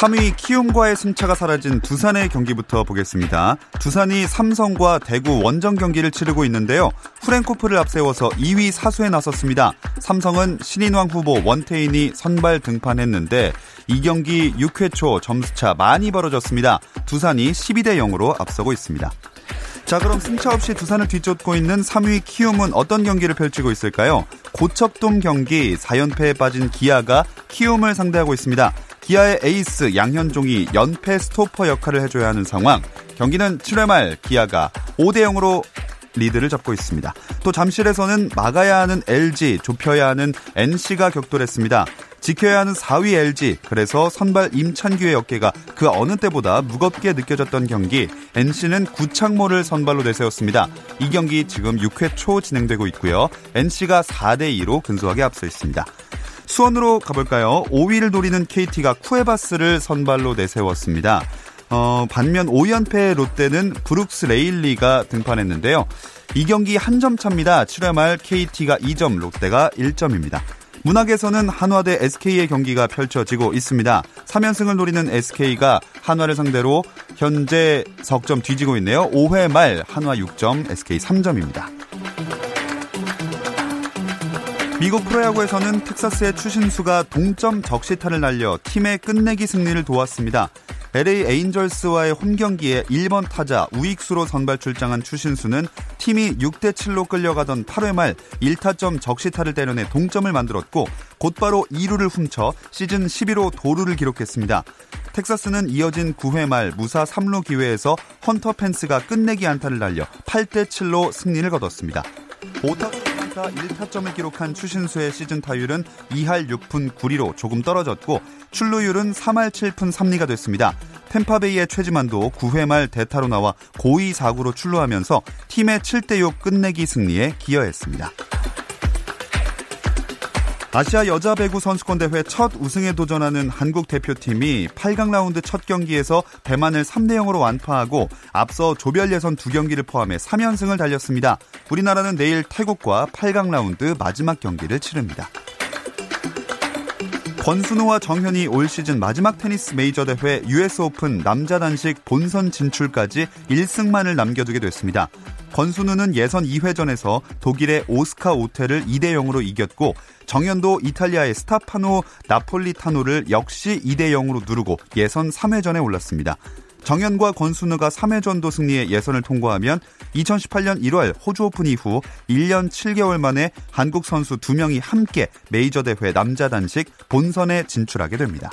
3위 키움과의 승차가 사라진 두산의 경기부터 보겠습니다. 두산이 삼성과 대구 원정 경기를 치르고 있는데요. 후렌코프를 앞세워서 2위 사수에 나섰습니다. 삼성은 신인왕 후보 원태인이 선발 등판했는데 이 경기 6회 초 점수차 많이 벌어졌습니다. 두산이 12대 0으로 앞서고 있습니다. 자, 그럼 승차 없이 두산을 뒤쫓고 있는 3위 키움은 어떤 경기를 펼치고 있을까요? 고척돔 경기 4연패에 빠진 기아가 키움을 상대하고 있습니다. 기아의 에이스 양현종이 연패 스토퍼 역할을 해줘야 하는 상황. 경기는 7회 말 기아가 5대 0으로 리드를 잡고 있습니다. 또 잠실에서는 막아야 하는 LG, 좁혀야 하는 NC가 격돌했습니다. 지켜야 하는 4위 LG, 그래서 선발 임찬규의 어깨가 그 어느 때보다 무겁게 느껴졌던 경기, NC는 구창모를 선발로 내세웠습니다. 이 경기 지금 6회 초 진행되고 있고요. NC가 4대2로 근소하게 앞서 있습니다. 수원으로 가볼까요? 5위를 노리는 KT가 쿠에바스를 선발로 내세웠습니다. 어, 반면 5연패 롯데는 브룩스 레일리가 등판했는데요. 이 경기 한 점 차입니다. 7회 말 KT가 2점, 롯데가 1점입니다. 문학에서는 한화 대 SK의 경기가 펼쳐지고 있습니다. 3연승을 노리는 SK가 한화를 상대로 현재 석점 뒤지고 있네요. 5회 말 한화 6점, SK 3점입니다. 미국 프로야구에서는 텍사스의 추신수가 동점 적시타를 날려 팀의 끝내기 승리를 도왔습니다. LA 에인절스와의 홈 경기에 1번 타자 우익수로 선발 출장한 추신수는 팀이 6대 7로 끌려가던 8회 말 1타점 적시타를 때려내 동점을 만들었고 곧바로 2루를 훔쳐 시즌 11호 도루를 기록했습니다. 텍사스는 이어진 9회 말 무사 3루 기회에서 헌터 펜스가 끝내기 안타를 날려 8대 7로 승리를 거뒀습니다. 5타 3타 1타점을 기록한 추신수의 시즌 타율은 2할 6푼 9리로 조금 떨어졌고 출루율은 3할 7푼 3리가 됐습니다. 템파베이의 최지만도 9회 말 대타로 나와 고의 4구로 출루하면서 팀의 7대6 끝내기 승리에 기여했습니다. 아시아 여자 배구 선수권 대회 첫 우승에 도전하는 한국 대표팀이 8강 라운드 첫 경기에서 대만을 3대 0으로 완파하고 앞서 조별 예선 두 경기를 포함해 3연승을 달렸습니다. 우리나라는 내일 태국과 8강 라운드 마지막 경기를 치릅니다. 권순우와 정현이 올 시즌 마지막 테니스 메이저 대회 US 오픈 남자 단식 본선 진출까지 1승만을 남겨두게 됐습니다. 권순우는 예선 2회전에서 독일의 오스카 오테를 2대 0으로 이겼고 정현도 이탈리아의 스타파노 나폴리타노를 역시 2대 0으로 누르고 예선 3회전에 올랐습니다. 정현과 권순우가 3회전도 승리에 예선을 통과하면 2018년 1월 호주 오픈 이후 1년 7개월 만에 한국 선수 2명이 함께 메이저 대회 남자 단식 본선에 진출하게 됩니다.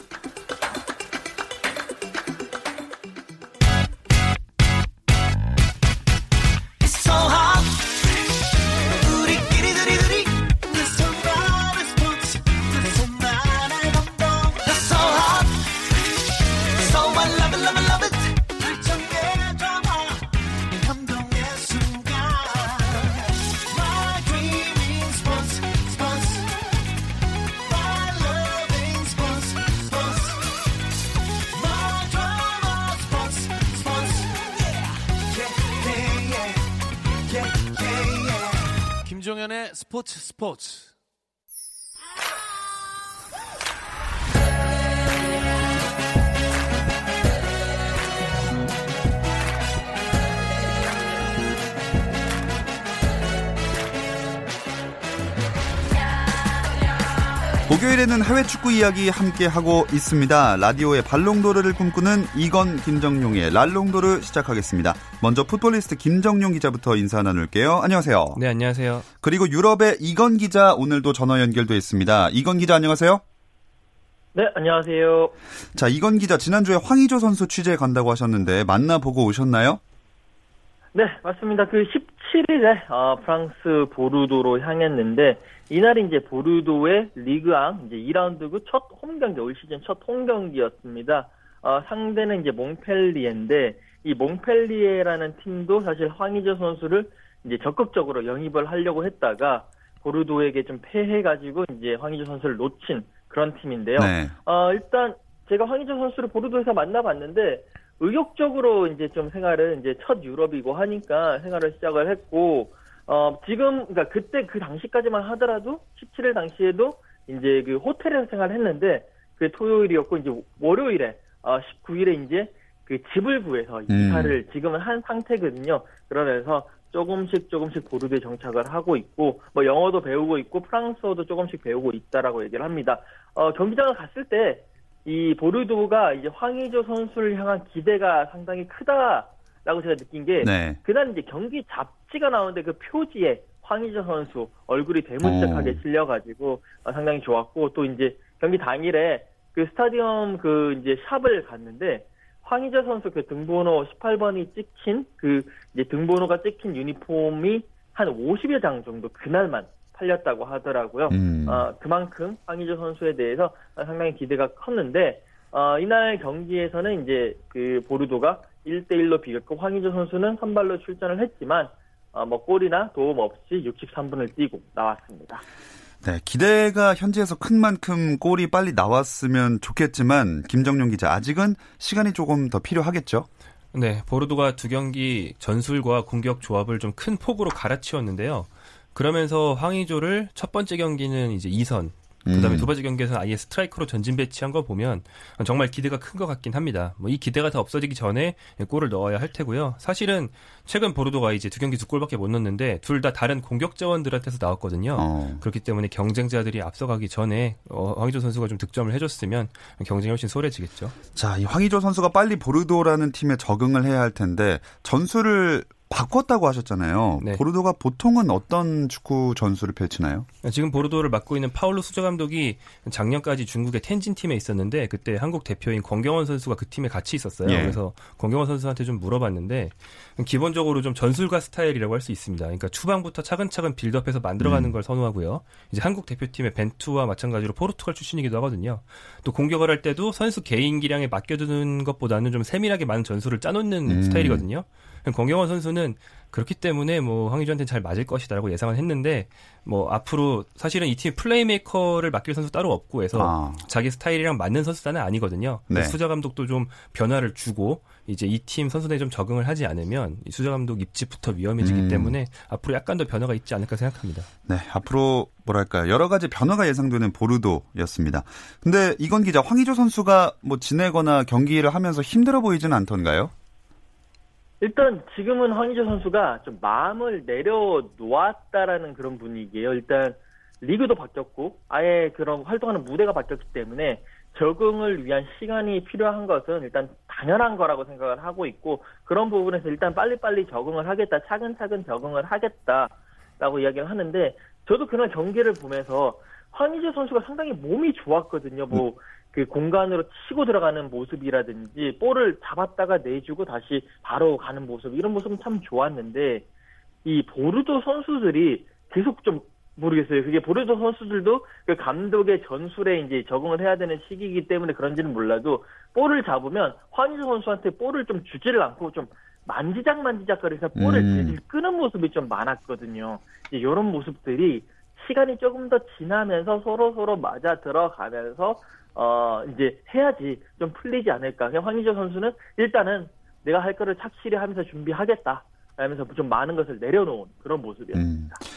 스 목요일에는 해외 축구 이야기 함께 하고 있습니다. 라디오의 발롱도르를 꿈꾸는 이건 김정용의 랄롱도르 시작하겠습니다. 먼저 풋볼리스트 김정용 기자부터 인사 나눌게요. 안녕하세요. 네, 안녕하세요. 그리고 유럽의 이건 기자 오늘도 전화 연결돼 있습니다. 이건 기자 안녕하세요. 네, 안녕하세요. 자, 이건 기자 지난주에 황의조 선수 취재 간다고 하셨는데 만나보고 오셨나요? 네, 맞습니다. 그 17일에 어, 프랑스 보르도로 향했는데 이날이 이제 보르도의 리그앙 이제 2라운드 그첫홈 경기 올 시즌 첫 홈 경기였습니다. 어, 상대는 이제 몽펠리에인데 이 몽펠리에라는 팀도 사실 황희조 선수를 이제 적극적으로 영입을 하려고 했다가 보르도에게 좀 패해가지고 이제 황희조 선수를 놓친 그런 팀인데요. 네. 어, 일단 제가 황희조 선수를 보르도에서 만나봤는데 의욕적으로 이제 좀 생활을 이제 첫 유럽이고 하니까 생활을 시작을 했고 어 지금 그러니까 그때 그 당시까지만 하더라도 17일 당시에도 이제 그 호텔에서 생활을 했는데 그 토요일이었고 이제 월요일에 어 19일에 이제 그 집을 구해서 이사를 음. 지금은 한 상태거든요. 그러면서 조금씩 조금씩 보르도에 정착을 하고 있고 뭐 영어도 배우고 있고 프랑스어도 조금씩 배우고 있다라고 얘기를 합니다. 어 경기장을 갔을 때 이 보르도가 이제 황의조 선수를 향한 기대가 상당히 크다 라고 제가 느낀 게 네. 그날 이제 경기 잡지가 나오는데 그 표지에 황의조 선수 얼굴이 대문짝하게 오. 실려가지고 어, 상당히 좋았고 또 이제 경기 당일에 그 스타디움 그 이제 샵을 갔는데 황의조 선수 그 등번호 18번이 찍힌 그 이제 등번호가 찍힌 유니폼이 한 50여 장 정도 그날만 팔렸다고 하더라고요. 음. 어, 그만큼 황희조 선수에 대해서 상당히 기대가 컸는데 어, 이날 경기에서는 이제 그 보르도가 1대1로 비겼고 황희조 선수는 선발로 출전을 했지만 어, 뭐 골이나 도움 없이 63분을 뛰고 나왔습니다. 네, 기대가 현지에서 큰 만큼 골이 빨리 나왔으면 좋겠지만 김정용 기자 아직은 시간이 조금 더 필요하겠죠? 네, 보르도가 두 경기 전술과 공격 조합을 좀 큰 폭으로 갈아치웠는데요. 그러면서 황의조를 첫 번째 경기는 이제 2선, 그다음에 음. 두 번째 경기에서 아예 스트라이커로 전진 배치한 거 보면 정말 기대가 큰 것 같긴 합니다. 뭐 이 기대가 다 없어지기 전에 골을 넣어야 할 테고요. 사실은 최근 보르도가 이제 두 경기 두 골밖에 못 넣었는데 둘 다 다른 공격 자원들한테서 나왔거든요. 어. 그렇기 때문에 경쟁자들이 앞서가기 전에 어, 황희조 선수가 좀 득점을 해줬으면 경쟁이 훨씬 소홀해지겠죠. 자, 이 황희조 선수가 빨리 보르도라는 팀에 적응을 해야 할 텐데 전술을 바꿨다고 하셨잖아요. 네. 보르도가 보통은 어떤 축구 전술을 펼치나요? 지금 보르도를 맡고 있는 파울로 수저 감독이 작년까지 중국의 텐진 팀에 있었는데 그때 한국 대표인 권경원 선수가 그 팀에 같이 있었어요. 예. 그래서 권경원 선수한테 좀 물어봤는데 기본적으로 좀 전술가 스타일이라고 할 수 있습니다. 그러니까 추방부터 차근차근 빌드업해서 만들어가는 음. 걸 선호하고요. 이제 한국 대표팀의 벤투와 마찬가지로 포르투갈 출신이기도 하거든요. 또 공격을 할 때도 선수 개인 기량에 맡겨두는 것보다는 좀 세밀하게 많은 전술을 짜놓는 음. 스타일이거든요. 권경원 선수는 그렇기 때문에 뭐 황희조한테 잘 맞을 것이다라고 예상을 했는데 뭐 앞으로 사실은 이 팀 플레이메이커를 맡길 선수 따로 없고 해서 아. 자기 스타일이랑 맞는 선수단은 아니거든요. 네. 수자 감독도 좀 변화를 주고 이제 이 팀 선수들이 좀 적응을 하지 않으면 이 수자 감독 입지부터 위험해지기 음. 때문에 앞으로 약간 더 변화가 있지 않을까 생각합니다. 네, 앞으로 뭐랄까 여러 가지 변화가 예상되는 보르도였습니다. 근데 이건 기자 황희조 선수가 뭐 지내거나 경기를 하면서 힘들어 보이지는 않던가요? 일단 지금은 황희조 선수가 좀 마음을 내려놓았다라는 그런 분위기예요. 일단 리그도 바뀌었고 아예 그런 활동하는 무대가 바뀌었기 때문에 적응을 위한 시간이 필요한 것은 일단 당연한 거라고 생각을 하고 있고 그런 부분에서 일단 빨리빨리 적응을 하겠다 차근차근 적응을 하겠다라고 이야기를 하는데 저도 그날 경기를 보면서 황희조 선수가 상당히 몸이 좋았거든요. 뭐 그 공간으로 치고 들어가는 모습이라든지 볼을 잡았다가 내주고 다시 바로 가는 모습 이런 모습은 참 좋았는데 이 보르도 선수들이 계속 좀 모르겠어요. 그게 보르도 선수들도 그 감독의 전술에 이제 적응을 해야 되는 시기이기 때문에 그런지는 몰라도 볼을 잡으면 환희조 선수한테 볼을 좀 주지를 않고 좀 만지작 만지작거리면서 볼을 음. 끄는 모습이 좀 많았거든요. 이제 이런 모습들이 시간이 조금 더 지나면서 서로 서로 맞아 들어가면서 어, 이제 해야지 좀 풀리지 않을까. 그냥 황희조 선수는 일단은 내가 할 거를 착실히 하면서 준비하겠다. 하면서 좀 많은 것을 내려놓은 그런 모습이었습니다. 음.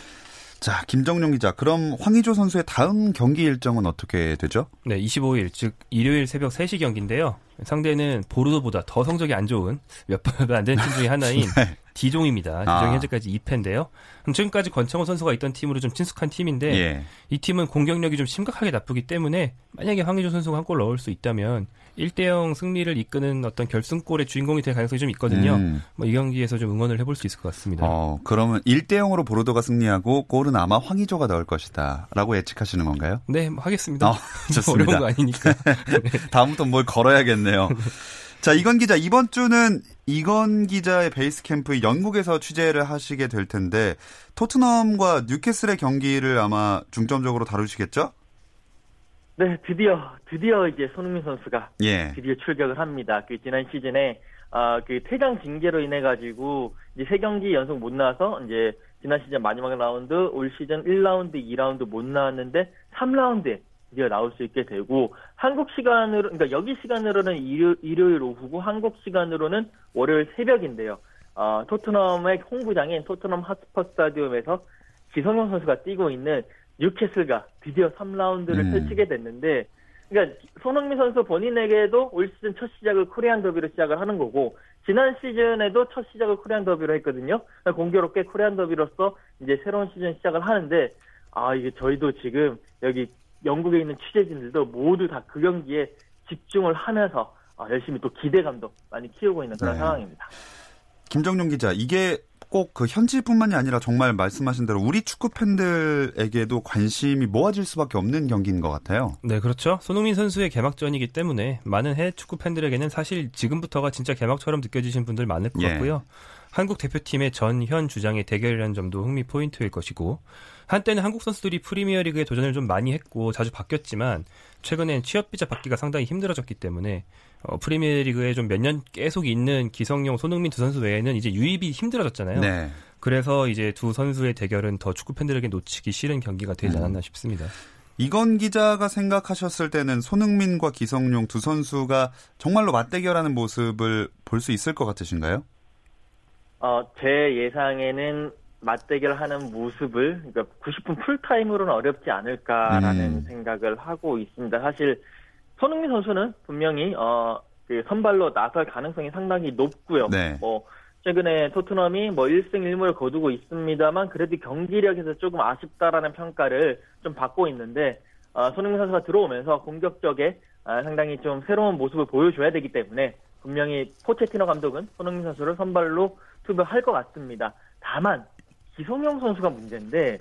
자, 김정용 기자. 그럼 황희조 선수의 다음 경기 일정은 어떻게 되죠? 네, 25일, 즉 일요일 새벽 3시 경기인데요. 상대는 보르도보다 더 성적이 안 좋은 몇 번도 안 되는 팀 중에 하나인 네. 디종입니다. 디종이 아. 현재까지 2패인데요. 지금까지 권창호 선수가 있던 팀으로 좀 친숙한 팀인데 예. 이 팀은 공격력이 좀 심각하게 나쁘기 때문에 만약에 황희조 선수가 한 골 넣을 수 있다면 1대0 승리를 이끄는 어떤 결승골의 주인공이 될 가능성이 좀 있거든요. 음. 뭐이 경기에서 좀 응원을 해볼 수 있을 것 같습니다. 어, 그러면 1대0으로 보르도가 승리하고 골은 아마 황희조가 넣을 것이다. 라고 예측하시는 건가요? 네, 뭐 하겠습니다. 어, 좋습니다. 어려운 거 아니니까. 다음부터 뭘 걸어야겠네 요. 자, 이건 기자, 이번 주는 이건 기자의 베이스 캠프 영국에서 취재를 하시게 될 텐데, 토트넘과 뉴캐슬의 경기를 아마 중점적으로 다루시겠죠? 네, 드디어, 드디어 이제 손흥민 선수가 예. 드디어 출격을 합니다. 그 지난 시즌에, 아, 그 퇴장 징계로 인해가지고, 이제 세 경기 연속 못 나와서, 이제 지난 시즌 마지막 라운드, 올 시즌 1라운드, 2라운드 못 나왔는데, 3라운드에 드디어 나올 수 있게 되고 한국 시간으로 그러니까 여기 시간으로는 일요, 일요일 오후고 한국 시간으로는 월요일 새벽인데요. 어, 토트넘의 홍구장인 토트넘 핫스퍼 스타디움에서 기성용 선수가 뛰고 있는 뉴캐슬과 드디어 3라운드를 음. 펼치게 됐는데 그러니까 손흥민 선수 본인에게도 올 시즌 첫 시작을 코리안 더비로 시작을 하는 거고 지난 시즌에도 첫 시작을 코리안 더비로 했거든요. 그러니까 공교롭게 코리안 더비로서 이제 새로운 시즌 시작을 하는데 아 이게 저희도 지금 여기 영국에 있는 취재진들도 모두 다 그 경기에 집중을 하면서 아, 열심히 또 기대감도 많이 키우고 있는 그런 네. 상황입니다. 김정용 기자, 이게 꼭 그 현지뿐만이 아니라 정말 말씀하신 대로 우리 축구 팬들에게도 관심이 모아질 수밖에 없는 경기인 것 같아요. 네, 그렇죠. 손흥민 선수의 개막전이기 때문에 많은 해외 축구 팬들에게는 사실 지금부터가 진짜 개막처럼 느껴지신 분들 많을 것 예. 같고요. 한국 대표팀의 전현 주장의 대결이라는 점도 흥미 포인트일 것이고 한때는 한국 선수들이 프리미어리그에 도전을 좀 많이 했고 자주 바뀌었지만 최근엔 취업 비자 받기가 상당히 힘들어졌기 때문에 어, 프리미어리그에 좀 몇 년 계속 있는 기성용, 손흥민 두 선수 외에는 이제 유입이 힘들어졌잖아요. 네. 그래서 이제 두 선수의 대결은 더 축구 팬들에게 놓치기 싫은 경기가 되지 음. 않았나 싶습니다. 이건 기자가 생각하셨을 때는 손흥민과 기성용 두 선수가 정말로 맞대결하는 모습을 볼 수 있을 것 같으신가요? 어, 제 예상에는 맞대결하는 모습을 그러니까 90분 풀타임으로는 어렵지 않을까라는 음. 생각을 하고 있습니다. 사실 손흥민 선수는 분명히 어, 그 선발로 나설 가능성이 상당히 높고요. 네. 뭐 최근에 토트넘이 뭐 1승 1무를 거두고 있습니다만 그래도 경기력에서 조금 아쉽다라는 평가를 좀 받고 있는데 어, 손흥민 선수가 들어오면서 공격적에 아, 상당히 좀 새로운 모습을 보여줘야 되기 때문에 분명히 포체티노 감독은 손흥민 선수를 선발로 투표할 것 같습니다. 다만 기성용 선수가 문제인데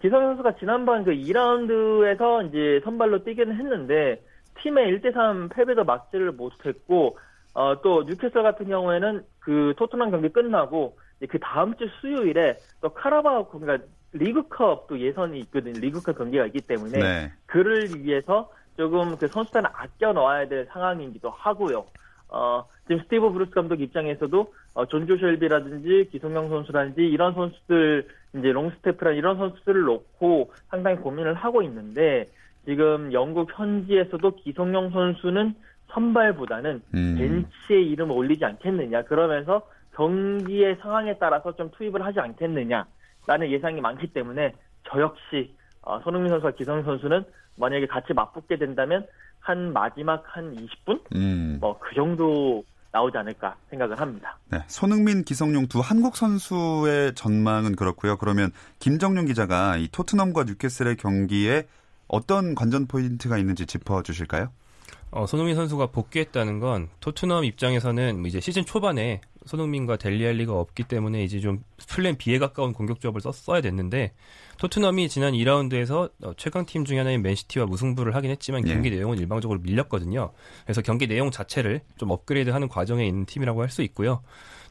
기성용 선수가 지난번 그 2라운드에서 이제 선발로 뛰기는 했는데 팀의 1대3 패배도 막지를 못했고 어, 또 뉴캐슬 같은 경우에는 그 토트넘 경기 끝나고 그 다음 주 수요일에 또 카라바오 그러니까 리그컵 또 예선이 있거든요. 리그컵 경기가 있기 때문에 네. 그를 위해서 조금 그 선수단을 아껴 넣어야 될 상황이기도 하고요. 어, 지금 스티브 브루스 감독 입장에서도 어, 존조 쉘비라든지 기성용 선수라든지 이런 선수들 이제 롱스테프라 이런 선수들을 놓고 상당히 고민을 하고 있는데 지금 영국 현지에서도 기성용 선수는 선발보다는 음. 벤치에 이름을 올리지 않겠느냐 그러면서 경기의 상황에 따라서 좀 투입을 하지 않겠느냐라는 예상이 많기 때문에 저 역시 어, 손흥민 선수와 기성 선수는 만약에 같이 맞붙게 된다면 한 마지막 한 20분 음. 뭐그 정도 나오지 않을까 생각을 합니다. 네. 손흥민, 기성용 두 한국 선수의 전망은 그렇고요. 그러면 김정용 기자가 이 토트넘과 뉴캐슬의 경기에 어떤 관전 포인트가 있는지 짚어 주실까요? 어, 손흥민 선수가 복귀했다는 건 토트넘 입장에서는 뭐 이제 시즌 초반에 손흥민과 델리알리가 없기 때문에 이제 좀 plan B에 가까운 공격 조합을 썼, 써야 됐는데 토트넘이 지난 2라운드에서 어, 최강 팀 중에 하나인 맨시티와 무승부를 하긴 했지만 예. 경기 내용은 일방적으로 밀렸거든요. 그래서 경기 내용 자체를 좀 업그레이드하는 과정에 있는 팀이라고 할 수 있고요.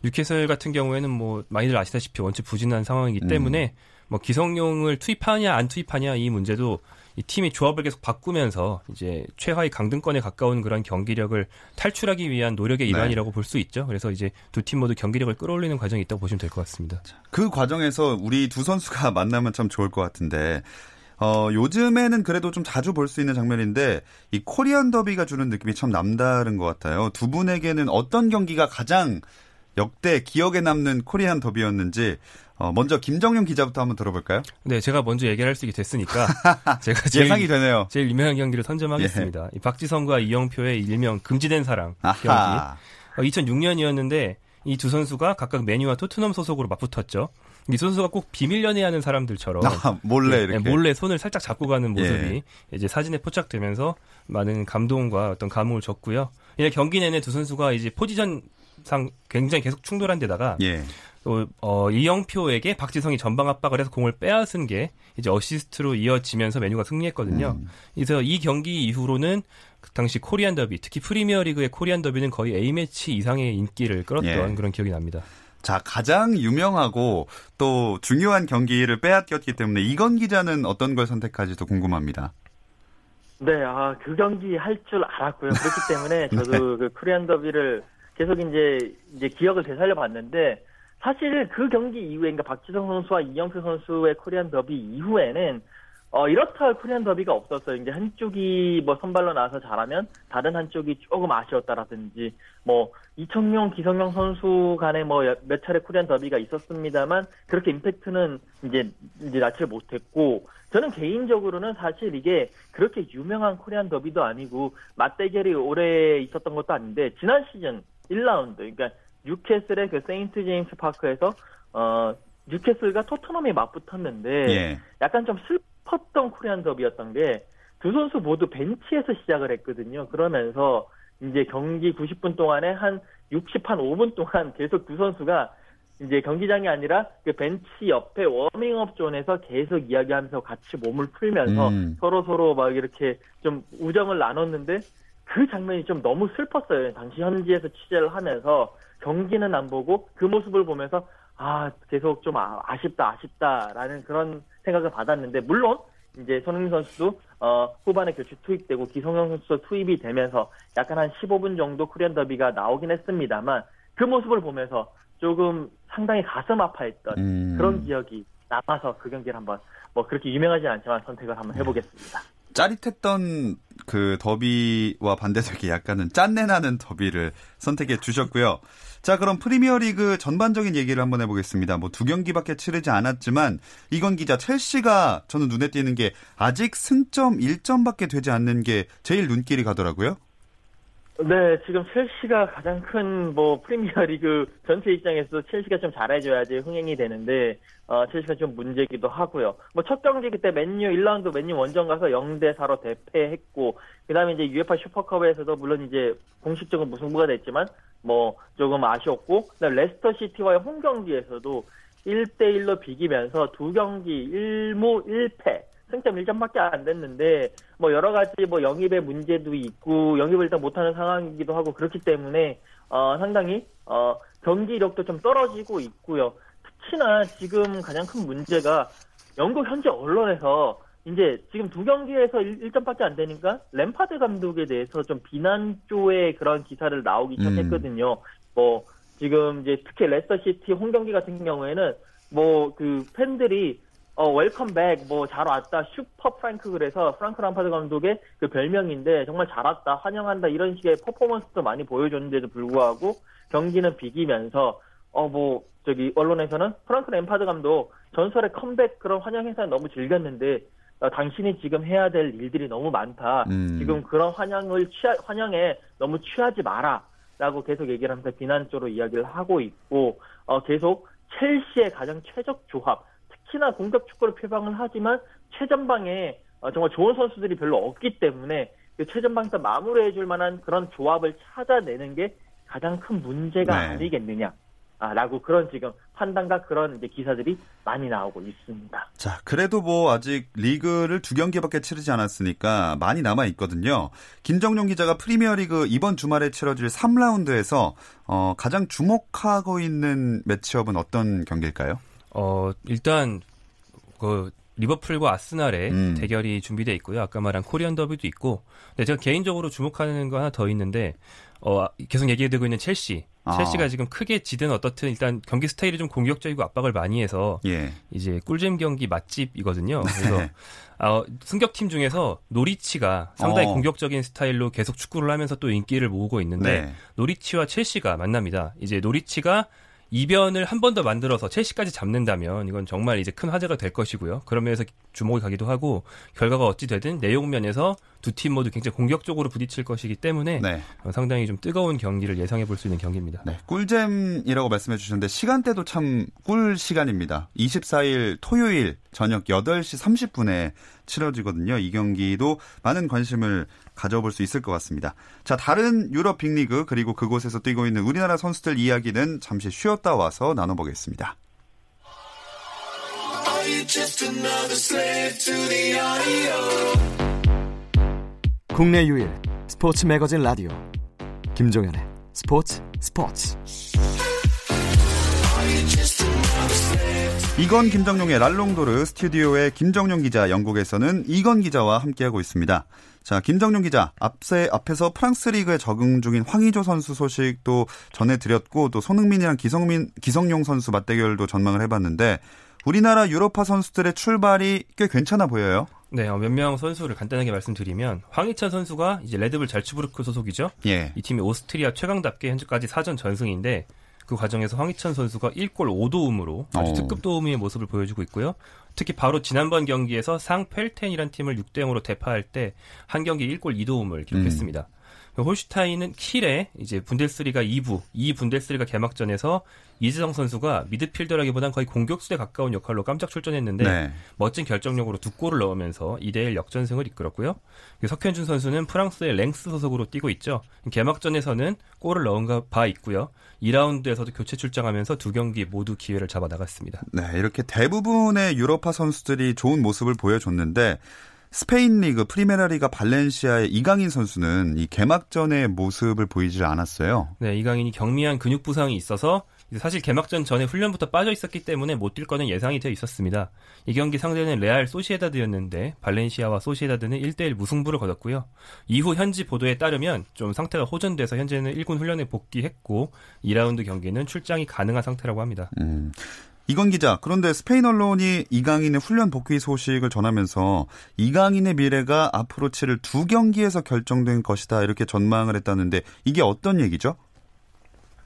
뉴캐슬 같은 경우에는 뭐 많이들 아시다시피 원체 부진한 상황이기 음. 때문에 뭐 기성용을 투입하냐 안 투입하냐 이 문제도 이 팀이 조합을 계속 바꾸면서 이제 최하위 강등권에 가까운 그런 경기력을 탈출하기 위한 노력의 네. 일환이라고 볼수 있죠. 그래서 이제 두 팀 모두 경기력을 끌어올리는 과정이 있다고 보시면 될 것 같습니다. 그 과정에서 우리 두 선수가 만나면 참 좋을 것 같은데 어, 요즘에는 그래도 좀 자주 볼 수 있는 장면인데 이 코리안 더비가 주는 느낌이 참 남다른 것 같아요. 두 분에게는 어떤 경기가 가장 역대 기억에 남는 코리안 더비였는지 어, 먼저 김정용 기자부터 한번 들어볼까요? 네, 제가 먼저 얘기를 할 수 있게 됐으니까 제가 제일, 예상이 되네요. 제일 유명한 경기를 선점하겠습니다. 이 박지성과 이영표의 일명 금지된 사랑 경기. 아하. 어, 2006년이었는데 이 두 선수가 각각 메뉴와 토트넘 소속으로 맞붙었죠. 이 선수가 꼭 비밀 연애하는 사람들처럼 아, 몰래 예, 이렇게. 몰래 손을 살짝 잡고 가는 모습이 예. 이제 사진에 포착되면서 많은 감동과 어떤 감흥을 줬고요. 이날 경기 내내 두 선수가 이제 포지션 상 굉장히 계속 충돌한 데다가 예. 또 어, 이영표에게 박지성이 전방 압박을 해서 공을 빼앗은 게 이제 어시스트로 이어지면서 맨유가 승리했거든요. 음. 그래서 이 경기 이후로는 그 당시 코리안 더비, 특히 프리미어 리그의 코리안 더비는 거의 A 매치 이상의 인기를 끌었던 예. 그런 기억이 납니다. 자, 가장 유명하고 또 중요한 경기를 빼앗겼기 때문에 이건 기자는 어떤 걸 선택할지도 궁금합니다. 네, 아, 그 경기 할 줄 알았고요. 그렇기 때문에 저도 그 코리안 더비를 계속 이제, 이제 기억을 되살려 봤는데, 사실 그 경기 이후에, 그러니까 박지성 선수와 이영표 선수의 코리안 더비 이후에는, 어, 이렇다 할 코리안 더비가 없었어요. 이제 한쪽이 뭐 선발로 나와서 잘하면 다른 한쪽이 조금 아쉬웠다라든지, 뭐, 이청용, 기성용 선수 간에 뭐 몇 차례 코리안 더비가 있었습니다만, 그렇게 임팩트는 이제, 이제 나치를 못했고, 저는 개인적으로는 사실 이게 그렇게 유명한 코리안 더비도 아니고 맞대결이 오래 있었던 것도 아닌데 지난 시즌 1라운드 그러니까 뉴캐슬의 그 세인트 제임스 파크에서 어 뉴캐슬과 토트넘이 맞붙었는데 예. 약간 좀 슬펐던 코리안 더비였던 게 두 선수 모두 벤치에서 시작을 했거든요. 그러면서 이제 경기 90분 동안에 한 60, 한 5분 동안 계속 두 선수가 이제 경기장이 아니라 그 벤치 옆에 워밍업 존에서 계속 이야기하면서 같이 몸을 풀면서 음. 서로 서로 막 이렇게 좀 우정을 나눴는데 그 장면이 좀 너무 슬펐어요. 당시 현지에서 취재를 하면서 경기는 안 보고 그 모습을 보면서 아 계속 좀 아, 아쉽다 아쉽다라는 그런 생각을 받았는데 물론 이제 손흥민 선수도 어, 후반에 교체 투입되고 기성용 선수도 투입이 되면서 약간 한 15분 정도 코리안 더비가 나오긴 했습니다만 그 모습을 보면서 조금 상당히 가슴 아파했던 음. 그런 기억이 남아서 그 경기를 한번 뭐 그렇게 유명하지 않지만 선택을 한번 해보겠습니다. 짜릿했던 그 더비와 반대되게 약간은 짠내 나는 더비를 선택해 주셨고요. 자, 그럼 프리미어리그 전반적인 얘기를 한번 해보겠습니다. 뭐 두 경기밖에 치르지 않았지만 이건 기자 첼시가 저는 눈에 띄는 게 아직 승점 1점밖에 되지 않는 게 제일 눈길이 가더라고요. 네, 지금 첼시가 가장 큰 뭐 프리미어리그 전체 입장에서 첼시가 좀 잘해줘야지 흥행이 되는데 어, 첼시가 좀 문제기도 하고요. 뭐 첫 경기 그때 맨유 1라운드 맨유 원정 가서 0대 4로 대패했고 그다음에 이제 UEFA 슈퍼컵에서도 물론 이제 공식적인 무승부가 됐지만 뭐 조금 아쉬웠고 그다음 레스터 시티와의 홈 경기에서도 1대 1로 비기면서 두 경기 1무 1패 승점 1점밖에 안 됐는데 뭐 여러 가지 뭐 영입의 문제도 있고 영입을 일단 못하는 상황이기도 하고 그렇기 때문에 어 상당히 어 경기력도 좀 떨어지고 있고요. 특히나 지금 가장 큰 문제가 영국 현지 언론에서 이제 지금 두 경기에서 1 점밖에 안 되니까 램파드 감독에 대해서 좀 비난 조의 그런 기사를 나오기 음. 시작했거든요. 뭐 지금 이제 특히 레스터 시티 홈 경기 같은 경우에는 뭐 그 팬들이 어 welcome back 뭐 잘 왔다 super Frank 그래서 프랭크 램파드 감독의 그 별명인데 정말 잘 왔다 환영한다 이런 식의 퍼포먼스도 많이 보여줬는데도 불구하고 경기는 비기면서 어 뭐 저기 언론에서는 프랑크 램파드 감독 전설의 컴백 그런 환영 행사 너무 즐겼는데 어, 당신이 지금 해야 될 일들이 너무 많다. 음. 지금 그런 환영을 취하, 환영에 너무 취하지 마라. 라고 계속 얘기를 하면서 비난조로 이야기를 하고 있고, 어, 계속 첼시의 가장 최적 조합, 특히나 공격 축구를 표방을 하지만 최전방에 어, 정말 좋은 선수들이 별로 없기 때문에 그 최전방에서 마무리해줄 만한 그런 조합을 찾아내는 게 가장 큰 문제가 네. 아니겠느냐. 아, 라고 그런 지금 판단과 그런 이제 기사들이 많이 나오고 있습니다. 자, 그래도 뭐 아직 리그를 두 경기밖에 치르지 않았으니까 많이 남아 있거든요. 김정용 기자가 프리미어리그 이번 주말에 치러질 3라운드에서 어, 가장 주목하고 있는 매치업은 어떤 경기일까요? 어, 일단 그 리버풀과 아스날의 음. 대결이 준비돼 있고요. 아까 말한 코리안 더비도 있고. 근데 제가 개인적으로 주목하는 거 하나 더 있는데 어, 계속 얘기되고 있는 첼시. 아. 첼시가 지금 크게 지든 어떻든 일단 경기 스타일이 좀 공격적이고 압박을 많이 해서 예. 이제 꿀잼 경기 맛집이거든요. 네. 그래서 어, 승격팀 중에서 노리치가 상당히 어. 공격적인 스타일로 계속 축구를 하면서 또 인기를 모으고 있는데 네. 노리치와 첼시가 만납니다. 이제 노리치가 이변을 한 번 더 만들어서 첼시까지 잡는다면 이건 정말 이제 큰 화제가 될 것이고요. 그런 면에서 주목이 가기도 하고 결과가 어찌 되든 내용 면에서 두 팀 모두 굉장히 공격적으로 부딪힐 것이기 때문에 네. 어, 상당히 좀 뜨거운 경기를 예상해 볼 수 있는 경기입니다. 네, 꿀잼이라고 말씀해 주셨는데 시간대도 참 꿀 시간입니다. 24일 토요일 저녁 8시 30분에 치러지거든요. 이 경기도 많은 관심을 가져볼 수 있을 것 같습니다. 자, 다른 유럽 빅리그 그리고 그곳에서 뛰고 있는 우리나라 선수들 이야기는 잠시 쉬었다 와서 나눠보겠습니다. 국내 유일 스포츠 매거진 라디오 김종현의 스포츠 스포츠 이건 김정용의 랄롱도르 스튜디오의 김정용 기자 영국에서는 이건 기자와 함께하고 있습니다. 자, 김정용 기자, 앞세, 앞에서 프랑스 리그에 적응 중인 황의조 선수 소식도 전해드렸고, 또 손흥민이랑 기성민, 기성용 선수 맞대결도 전망을 해봤는데, 우리나라 유로파 선수들의 출발이 꽤 괜찮아 보여요. 네, 어, 몇명 선수를 간단하게 말씀드리면 황희찬 선수가 이제 레드불 잘츠부르크 소속이죠. 예. 이 팀이 오스트리아 최강답게 현재까지 사전 전승인데 그 과정에서 황희찬 선수가 1골 5도움으로 아주 어. 특급 도움의 모습을 보여주고 있고요. 특히 바로 지난번 경기에서 상펠텐이란 팀을 6대 0으로 대파할 때 한 경기 1골 2도움을 기록했습니다. 음. 홀슈타인은 킬에 이제 분데스리가 2부, 이 분데스리가 개막전에서 이재성 선수가 미드필더라기보단 거의 공격수에 가까운 역할로 깜짝 출전했는데 네. 멋진 결정력으로 두 골을 넣으면서 2대1 역전승을 이끌었고요. 석현준 선수는 프랑스의 랭스 소속으로 뛰고 있죠. 개막전에서는 골을 넣은 바 있고요. 2라운드에서도 교체 출장하면서 두 경기 모두 기회를 잡아 나갔습니다. 네, 이렇게 대부분의 유로파 선수들이 좋은 모습을 보여줬는데 스페인 리그 프리메라 리가 발렌시아의 이강인 선수는 이 개막전의 모습을 보이질 않았어요. 네, 이강인이 경미한 근육 부상이 있어서 사실 개막전 전에 훈련부터 빠져 있었기 때문에 못 뛸 거는 예상이 되어 있었습니다. 이 경기 상대는 레알 소시에다드였는데 발렌시아와 소시에다드는 1대1 무승부를 거뒀고요. 이후 현지 보도에 따르면 좀 상태가 호전돼서 현재는 1군 훈련에 복귀했고 2라운드 경기는 출장이 가능한 상태라고 합니다. 음. 이건 기자, 그런데 스페인 언론이 이강인의 훈련 복귀 소식을 전하면서 이강인의 미래가 앞으로 치를 두 경기에서 결정된 것이다 이렇게 전망을 했다는데 이게 어떤 얘기죠?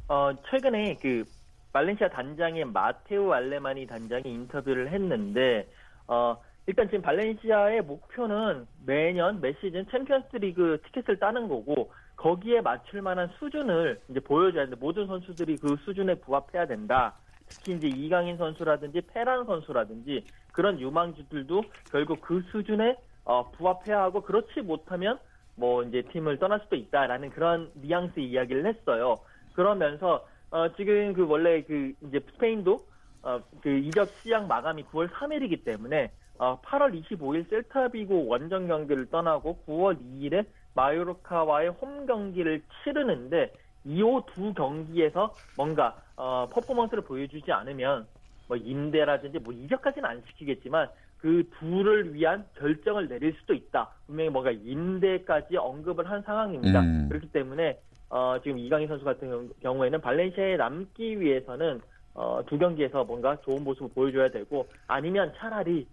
어, 최근에 그 발렌시아 단장의 마테오 알레마니 단장이 인터뷰를 했는데 어, 일단 지금 발렌시아의 목표는 매년 매 시즌 챔피언스 리그 티켓을 따는 거고 거기에 맞출 만한 수준을 이제 보여줘야 되는데 모든 선수들이 그 수준에 부합해야 된다. 특히 이제 이강인 선수라든지 페란 선수라든지 그런 유망주들도 결국 그 수준에 어, 부합해야 하고 그렇지 못하면 뭐 이제 팀을 떠날 수도 있다라는 그런 뉘앙스 이야기를 했어요. 그러면서 어, 지금 그 원래 그 이제 스페인도 어, 그 이적 시장 마감이 9월 3일이기 때문에 어, 8월 25일 셀타비고 원정 경기를 떠나고 9월 2일에 마요르카와의 홈 경기를 치르는데 이두 경기에서 뭔가 어, 퍼포먼스를 보여주지 않으면 뭐 임대라든지 뭐 이적까지는 안 시키겠지만 그 둘을 위한 결정을 내릴 수도 있다. 분명히 뭔가 임대까지 언급을 한 상황입니다. 음. 그렇기 때문에 어, 지금 이강인 선수 같은 경우에는 발렌시아에 남기 위해서는 어, 두 경기에서 뭔가 좋은 모습을 보여줘야 되고 아니면 차라리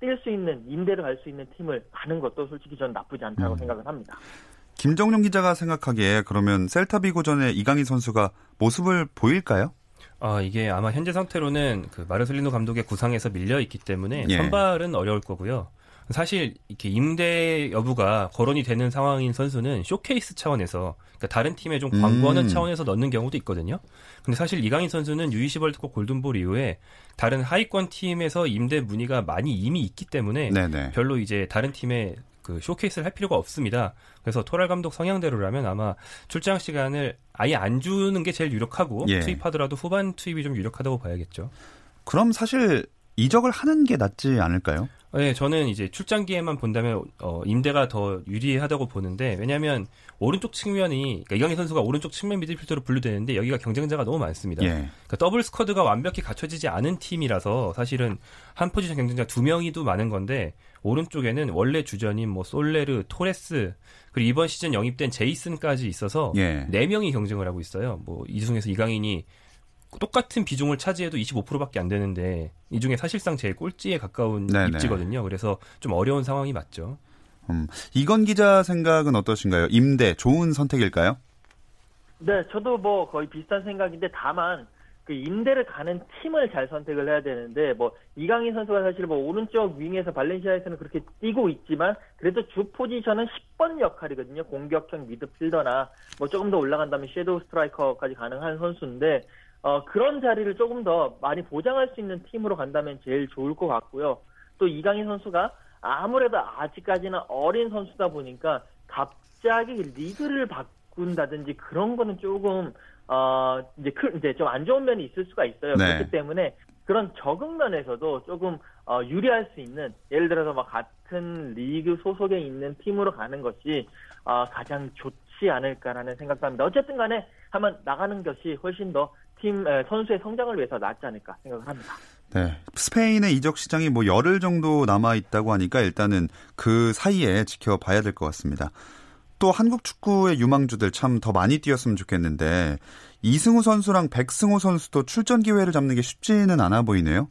뛸 수 있는 임대를 갈 수 있는 팀을 가는 것도 솔직히 저는 나쁘지 않다고 음. 생각을 합니다. 김정용 기자가 생각하기에 그러면 셀타비고전에 이강인 선수가 모습을 보일까요? 아, 이게 아마 현재 상태로는 그 마르셀리노 감독의 구상에서 밀려 있기 때문에 예. 선발은 어려울 거고요. 사실 이렇게 임대 여부가 거론이 되는 상황인 선수는 쇼케이스 차원에서 그러니까 다른 팀에 좀 광고하는 음. 차원에서 넣는 경우도 있거든요. 근데 사실 이강인 선수는 유이시 월드컵 골든볼 이후에 다른 하위권 팀에서 임대 문의가 많이 이미 있기 때문에 네네. 별로 이제 다른 팀에 그 쇼케이스를 할 필요가 없습니다. 그래서 토랄 감독 성향대로라면 아마 출장 시간을 아예 안 주는 게 제일 유력하고 예. 투입하더라도 후반 투입이 좀 유력하다고 봐야겠죠. 그럼 사실 이적을 하는 게 낫지 않을까요? 네, 저는 이제 출장 기회만 본다면 어, 임대가 더 유리하다고 보는데 왜냐하면 오른쪽 측면이 그러니까 이강인 선수가 오른쪽 측면 미드필더로 분류되는데 여기가 경쟁자가 너무 많습니다. 예. 그러니까 더블 스쿼드가 완벽히 갖춰지지 않은 팀이라서 사실은 한 포지션 경쟁자 두 명이도 많은 건데 오른쪽에는 원래 주전인 뭐 솔레르, 토레스 그리고 이번 시즌 영입된 제이슨까지 있어서 예. 네 명이 경쟁을 하고 있어요. 뭐 이 중에서 이강인이 똑같은 비중을 차지해도 25%밖에 안 되는데 이 중에 사실상 제일 꼴찌에 가까운 네네. 입지거든요. 그래서 좀 어려운 상황이 맞죠. 음, 이건 기자 생각은 어떠신가요? 임대 좋은 선택일까요? 네, 저도 뭐 거의 비슷한 생각인데 다만 그 임대를 가는 팀을 잘 선택을 해야 되는데 뭐 이강인 선수가 사실 뭐 오른쪽 윙에서 발렌시아에서는 그렇게 뛰고 있지만 그래도 주 포지션은 10번 역할이거든요. 공격형 미드필더나 뭐 조금 더 올라간다면 섀도우 스트라이커까지 가능한 선수인데 어 그런 자리를 조금 더 많이 보장할 수 있는 팀으로 간다면 제일 좋을 것 같고요. 또 이강인 선수가 아무래도 아직까지는 어린 선수다 보니까 갑자기 리그를 바꾼다든지 그런 거는 조금 어 이제 크, 이제 좀 안 좋은 면이 있을 수가 있어요. 네. 그렇기 때문에 그런 적응 면에서도 조금 어, 유리할 수 있는 예를 들어서 막 같은 리그 소속에 있는 팀으로 가는 것이 어, 가장 좋지 않을까라는 생각도 합니다. 어쨌든 간에 한번 나가는 것이 훨씬 더 팀 선수의 성장을 위해서 낫지 않을까 생각을 합니다. 네. 스페인의 이적 시장이 뭐 열흘 정도 남아 있다고 하니까 일단은 그 사이에 지켜봐야 될 것 같습니다. 또 한국 축구의 유망주들 참 더 많이 뛰었으면 좋겠는데 이승우 선수랑 백승호 선수도 출전 기회를 잡는 게 쉽지는 않아 보이네요.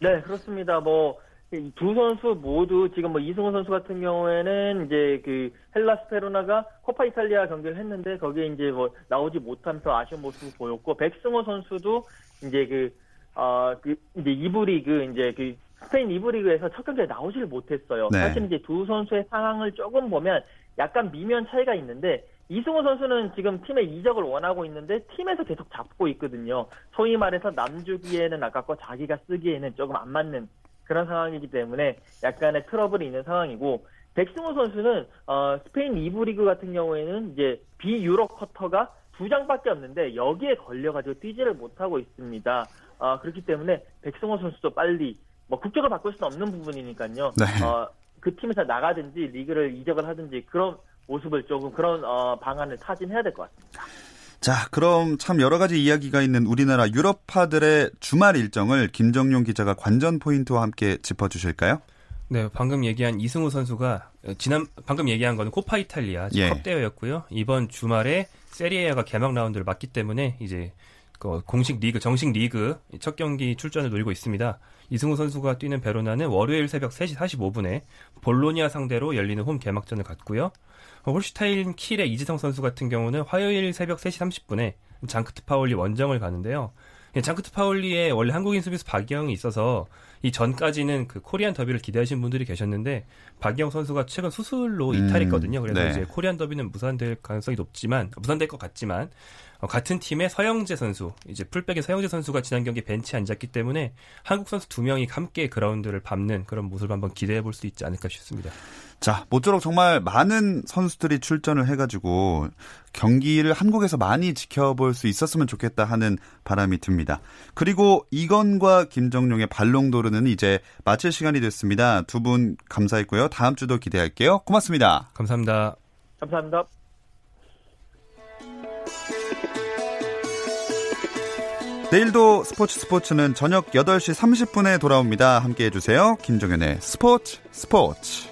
네, 그렇습니다. 뭐 두 선수 모두 지금 뭐 이승우 선수 같은 경우에는 이제 그 헬라스 페로나가 코파 이탈리아 경기를 했는데 거기에 이제 뭐 나오지 못하면서 아쉬운 모습을 보였고 백승호 선수도 이제 그 어, 그, 이제 이부 리그, 이제 그, 스페인 이부 리그에서 첫 경기에 나오지를 못했어요. 네. 사실 이제 두 선수의 상황을 조금 보면 약간 미묘한 차이가 있는데, 이승호 선수는 지금 팀의 이적을 원하고 있는데, 팀에서 계속 잡고 있거든요. 소위 말해서 남주기에는 아깝고 자기가 쓰기에는 조금 안 맞는 그런 상황이기 때문에 약간의 트러블이 있는 상황이고, 백승호 선수는, 어, 스페인 이부 리그 같은 경우에는 이제 비유럽 쿼터가 두 장밖에 없는데, 여기에 걸려가지고 뛰지를 못하고 있습니다. 어, 그렇기 때문에 백승호 선수도 빨리 뭐 국적을 바꿀 수는 없는 부분이니까요. 네. 어, 그 팀에서 나가든지 리그를 이적을 하든지 그런 모습을 조금 그런 어, 방안을 타진해야 될 것 같습니다. 자, 그럼 참 여러 가지 이야기가 있는 우리나라 유럽파들의 주말 일정을 김정용 기자가 관전 포인트와 함께 짚어 주실까요? 네, 방금 얘기한 이승우 선수가 지난 방금 얘기한 거는 코파 이탈리아 예. 컵 대회였고요. 이번 주말에 세리에가 개막 라운드를 맞기 때문에 이제 그 공식 리그 정식 리그 첫 경기 출전을 노리고 있습니다. 이승우 선수가 뛰는 베로나는 월요일 새벽 3시 45분에 볼로니아 상대로 열리는 홈 개막전을 갖고요. 홀슈타인 킬의 이재성 선수 같은 경우는 화요일 새벽 3시 30분에 장크트 파울리 원정을 가는데요. 예, 장크트 파울리에 원래 한국인 수비수 박이영이 있어서 이 전까지는 그 코리안 더비를 기대하신 분들이 계셨는데 박이영 선수가 최근 수술로 음, 이탈했거든요. 그래서 네. 이제 코리안 더비는 무산될 가능성이 높지만 무산될 것 같지만 어, 같은 팀의 서영재 선수 이제 풀백의 서영재 선수가 지난 경기 벤치에 앉았기 때문에 한국 선수 두 명이 함께 그라운드를 밟는 그런 모습을 한번 기대해 볼 수 있지 않을까 싶습니다. 자, 모쪼록 정말 많은 선수들이 출전을 해가지고 경기를 한국에서 많이 지켜볼 수 있었으면 좋겠다 하는 바람이 듭니다. 그리고 이건과 김정용의 발롱도르는 이제 마칠 시간이 됐습니다. 두 분 감사했고요. 다음 주도 기대할게요. 고맙습니다. 감사합니다. 감사합니다. 내일도 스포츠 스포츠는 저녁 8시 30분에 돌아옵니다. 함께 해주세요. 김종현의 스포츠 스포츠.